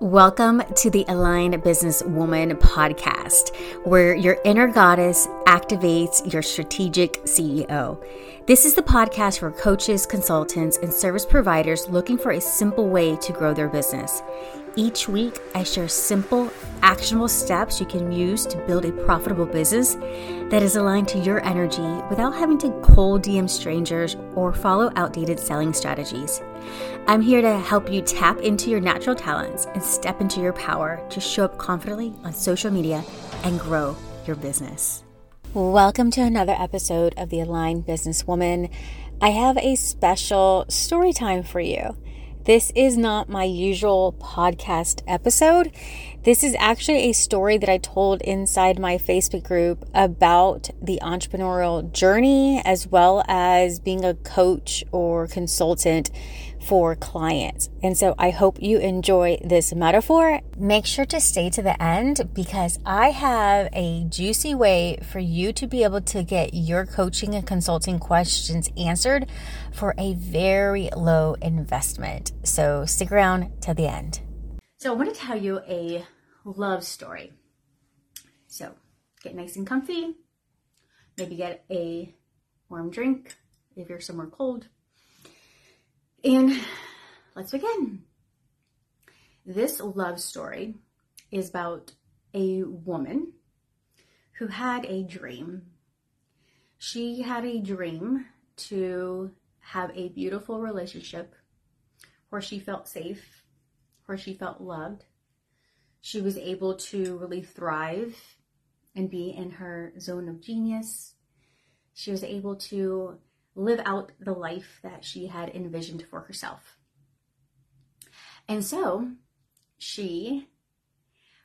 Welcome to the Aligned Business Woman podcast, where your inner goddess activates your strategic CEO. This is the podcast for coaches, consultants, and service providers looking for a simple way to grow their business. Each week, I share simple, actionable steps you can use to build a profitable business that is aligned to your energy without having to cold DM strangers or follow outdated selling strategies. I'm here to help you tap into your natural talents and step into your power to show up confidently on social media and grow your business. Welcome to another episode of The Aligned Businesswoman. I have a special story time for you. This is not my usual podcast episode. This is actually a story that I told inside my Facebook group about the entrepreneurial journey as well as being a coach or consultant for clients. And so I hope you enjoy this metaphor. Make sure to stay to the end because I have a juicy way for you to be able to get your coaching and consulting questions answered for a very low investment. So stick around till the end. So I want to tell you a love story. So get nice and comfy. Maybe get a warm drink if you're somewhere cold and let's begin. This love story is about a woman who had a dream. She had a dream to have a beautiful relationship where she felt safe, where she felt loved. She was able to really thrive and be in her zone of genius. She was able to live out the life that she had envisioned for herself. And so she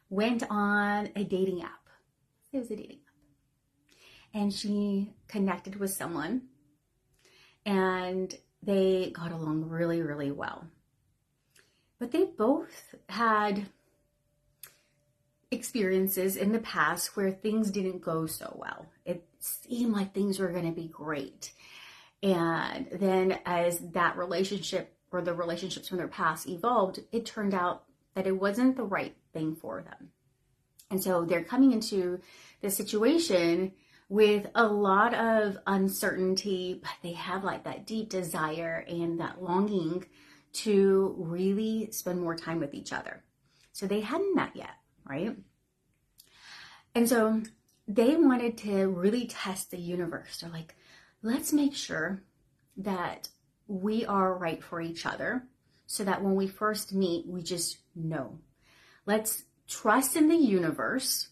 went on a dating app. It was a dating app. And she connected with someone and they got along really, really well. But they both had experiences in the past where things didn't go so well. It seemed like things were going to be great. And then as that relationship or the relationships from their past evolved, it turned out that it wasn't the right thing for them. And so they're coming into this situation with a lot of uncertainty, but they have like that deep desire and that longing to really spend more time with each other. So they hadn't met yet, right? And so they wanted to really test the universe. They're like, let's make sure that we are right for each other so that when we first meet, we just know. Let's trust in the universe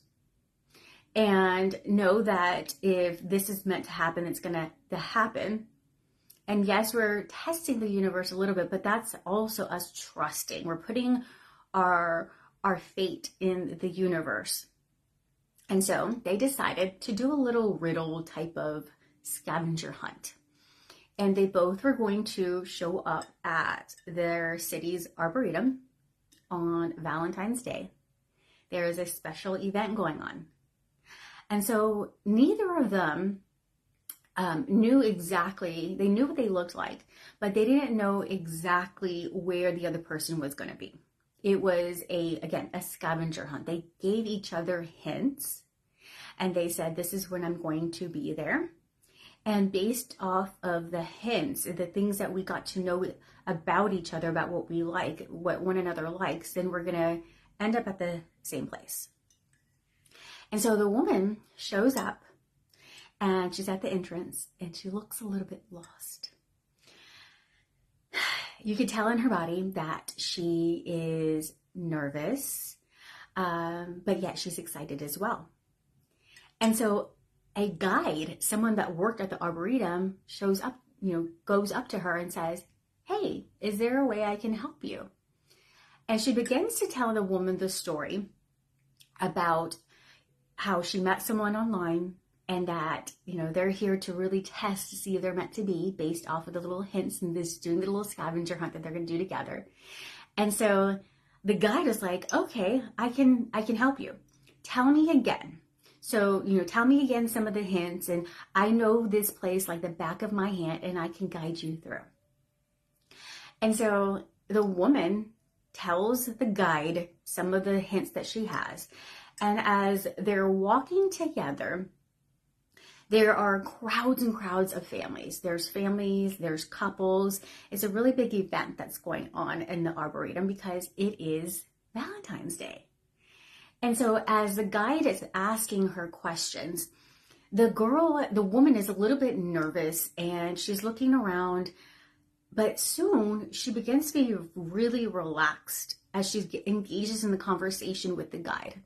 and know that if this is meant to happen, it's going to happen. And yes, we're testing the universe a little bit, but that's also us trusting. We're putting our our fate in the universe. And so they decided to do a little riddle type of scavenger hunt. And they both were going to show up at their city's arboretum on Valentine's Day. There is a special event going on. And so neither of them um, knew exactly, they knew what they looked like, but they didn't know exactly where the other person was going to be. It was a, again, a scavenger hunt. They gave each other hints and they said, This is when I'm going to be there. And based off of the hints, the things that we got to know about each other, about what we like, what one another likes, then we're going to end up at the same place. And so the woman shows up and she's at the entrance and she looks a little bit lost. You could tell in her body that she is nervous, um, but yet she's excited as well. And so a guide, someone that worked at the Arboretum, shows up, you know, goes up to her and says, Hey, is there a way I can help you? And she begins to tell the woman the story about how she met someone online and that, you know, they're here to really test to see if they're meant to be based off of the little hints and this doing the little scavenger hunt that they're going to do together. And so the guide is like, okay, I can, I can help you. Tell me again so, you know, tell me again some of the hints, and I know this place like the back of my hand, and I can guide you through. And so the woman tells the guide some of the hints that she has. And as they're walking together, there are crowds and crowds of families. There's families, there's couples. It's a really big event that's going on in the Arboretum because it is Valentine's Day. And so, as the guide is asking her questions, the girl, the woman is a little bit nervous and she's looking around, but soon she begins to be really relaxed as she engages in the conversation with the guide.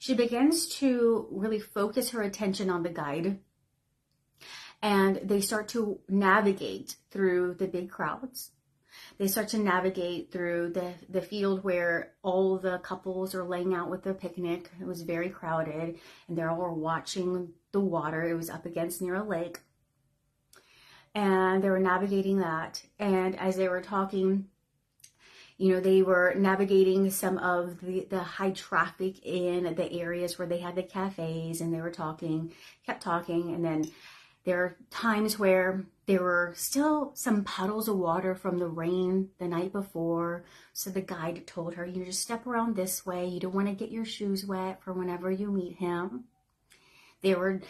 She begins to really focus her attention on the guide and they start to navigate through the big crowds. They start to navigate through the, the field where all the couples are laying out with their picnic. It was very crowded, and they're all watching the water. It was up against near a lake. And they were navigating that. And as they were talking, you know, they were navigating some of the, the high traffic in the areas where they had the cafes and they were talking, kept talking. And then there are times where there were still some puddles of water from the rain the night before. So the guide told her, you just step around this way. You don't want to get your shoes wet for whenever you meet him. There were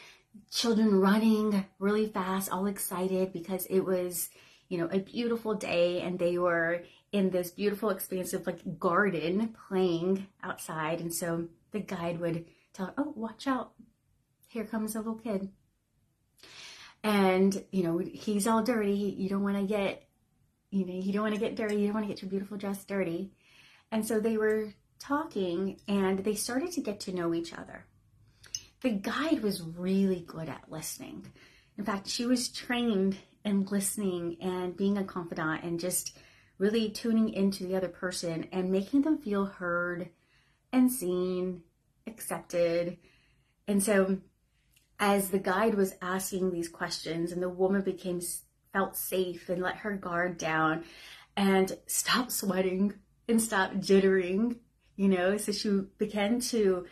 children running really fast, all excited because it was, you know, a beautiful day and they were in this beautiful, expansive like garden playing outside. And so the guide would tell her, oh, watch out. Here comes a little kid and you know he's all dirty. You don't want to get you know you don't want to get dirty. You don't want to get your beautiful dress dirty. And so they were talking and they started to get to know each other. The guide was really good at listening. In fact she was trained in listening and being a confidant and just really tuning into the other person and making them feel heard and seen accepted. And so as the guide was asking these questions and the woman became felt safe and let her guard down and stopped sweating and stopped jittering you know? So she began to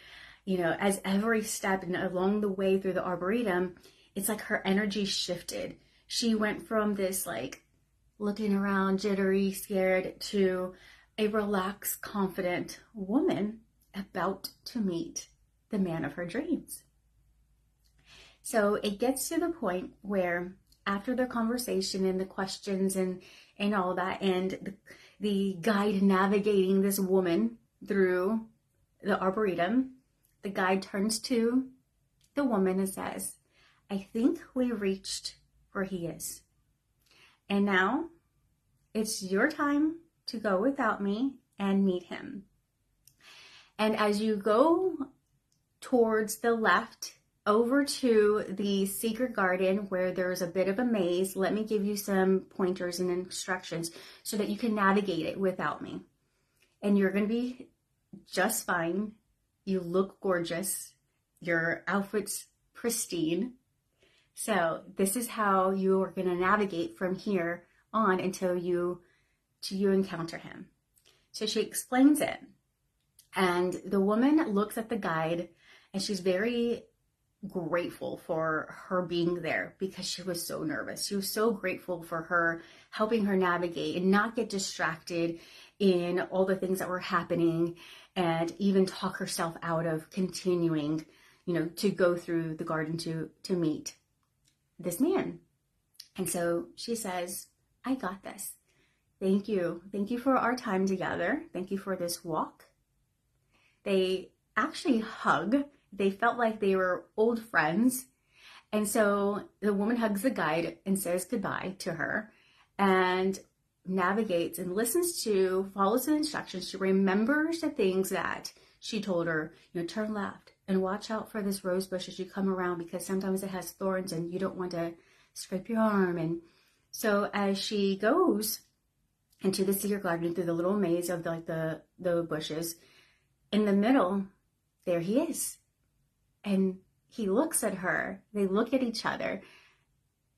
you know as every step and along the way through the arboretum it's like her energy shifted. She went from this like looking around jittery scared to a relaxed confident woman about to meet the man of her dreams so it gets to the point where after the conversation and the questions and and all that and the, the guide navigating this woman through the arboretum, the guide turns to the woman and says, I think we reached where he is. And now it's your time to go without me and meet him. And as you go towards the left over to the secret garden where there's a bit of a maze. Let me give you some pointers and instructions so that you can navigate it without me. And you're going to be just fine. You look gorgeous. Your outfit's pristine. So this is how you are going to navigate from here on until you to you encounter him. So she explains it. And the woman looks at the guide and she's very grateful for her being there because she was so nervous. She was so grateful for her helping her navigate and not get distracted in all the things that were happening and even talk herself out of continuing, you know, to go through the garden to to meet this man. And so she says, "I got this. Thank you. Thank you for our time together. Thank you for this walk." They actually hug they felt like they were old friends. And so the woman hugs the guide and says goodbye to her and navigates and listens to, follows the instructions. She remembers the things that she told her, you know, turn left and watch out for this rose bush as you come around because sometimes it has thorns and you don't want to scrape your arm. And so as she goes into the secret garden through the little maze of like the, the bushes, in the middle, there he is and he looks at her. They look at each other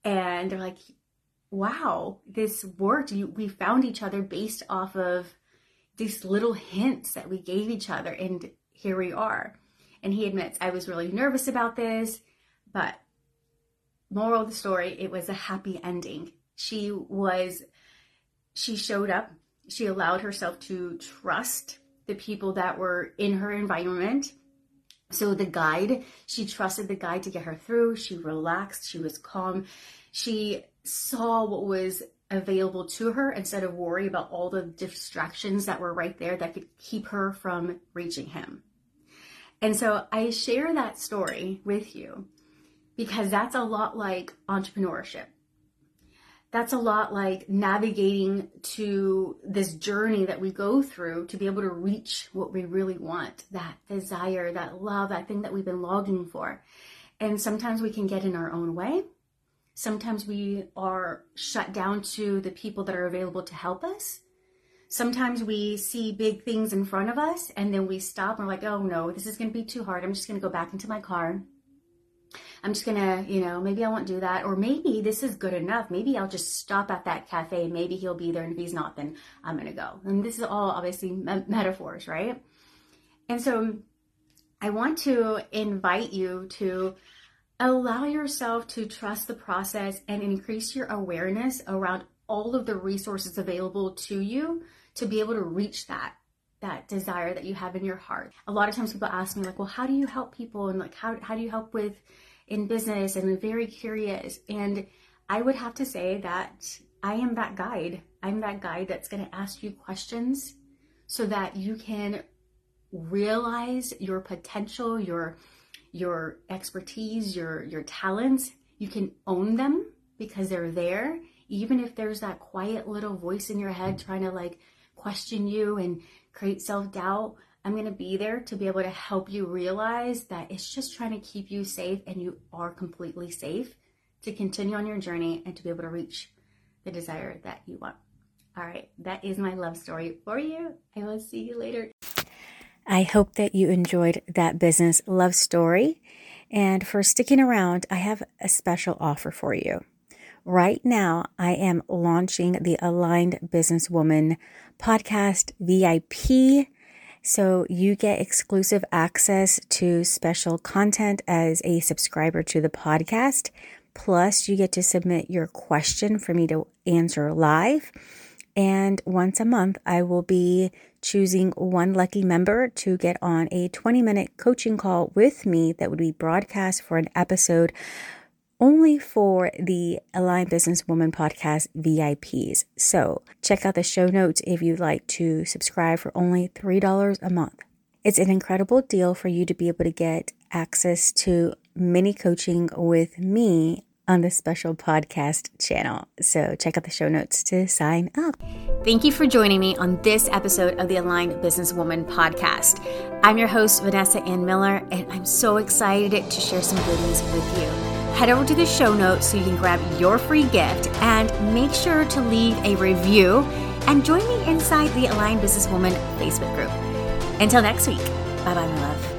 and they're like, wow, this worked. We found each other based off of these little hints that we gave each other. And here we are. And he admits, I was really nervous about this, but moral of the story, it was a happy ending. She was, she showed up. she allowed herself to trust the people that were in her environment. So the guide, she trusted the guide to get her through. She relaxed, she was calm. She saw what was available to her instead of worry about all the distractions that were right there that could keep her from reaching him. And so I share that story with you because that's a lot like entrepreneurship. That's a lot like navigating to this journey that we go through to be able to reach what we really want that desire, that love, that thing that we've been longing for. And sometimes we can get in our own way. Sometimes we are shut down to the people that are available to help us. Sometimes we see big things in front of us and then we stop and we're like, oh no, this is going to be too hard. I'm just going to go back into my car. I'm just gonna, you know, maybe I won't do that. Or maybe this is good enough. Maybe I'll just stop at that cafe. Maybe he'll be there. And if he's not, then I'm gonna go. And this is all obviously me- metaphors, right? And so I want to invite you to allow yourself to trust the process and increase your awareness around all of the resources available to you to be able to reach that that desire that you have in your heart. A lot of times people ask me like, "Well, how do you help people?" and like, "How how do you help with in business?" and very curious. And I would have to say that I am that guide. I'm that guide that's going to ask you questions so that you can realize your potential, your your expertise, your your talents, you can own them because they're there. Even if there's that quiet little voice in your head trying to like question you and create self-doubt, I'm going to be there to be able to help you realize that it's just trying to keep you safe and you are completely safe to continue on your journey and to be able to reach the desire that you want. All right, that is my love story for you. I will see you later. I hope that you enjoyed that business love story. And for sticking around, I have a special offer for you. Right now, I am launching the Aligned Businesswoman podcast VIP. So you get exclusive access to special content as a subscriber to the podcast. Plus, you get to submit your question for me to answer live. And once a month, I will be choosing one lucky member to get on a 20 minute coaching call with me that would be broadcast for an episode only for the Aligned Businesswoman podcast VIPs. So check out the show notes if you'd like to subscribe for only $3 a month. It's an incredible deal for you to be able to get access to mini coaching with me on the special podcast channel. So check out the show notes to sign up. Thank you for joining me on this episode of the Aligned Businesswoman podcast. I'm your host, Vanessa Ann Miller, and I'm so excited to share some good news with you. Head over to the show notes so you can grab your free gift and make sure to leave a review and join me inside the Aligned Businesswoman Facebook group. Until next week, bye bye, my love.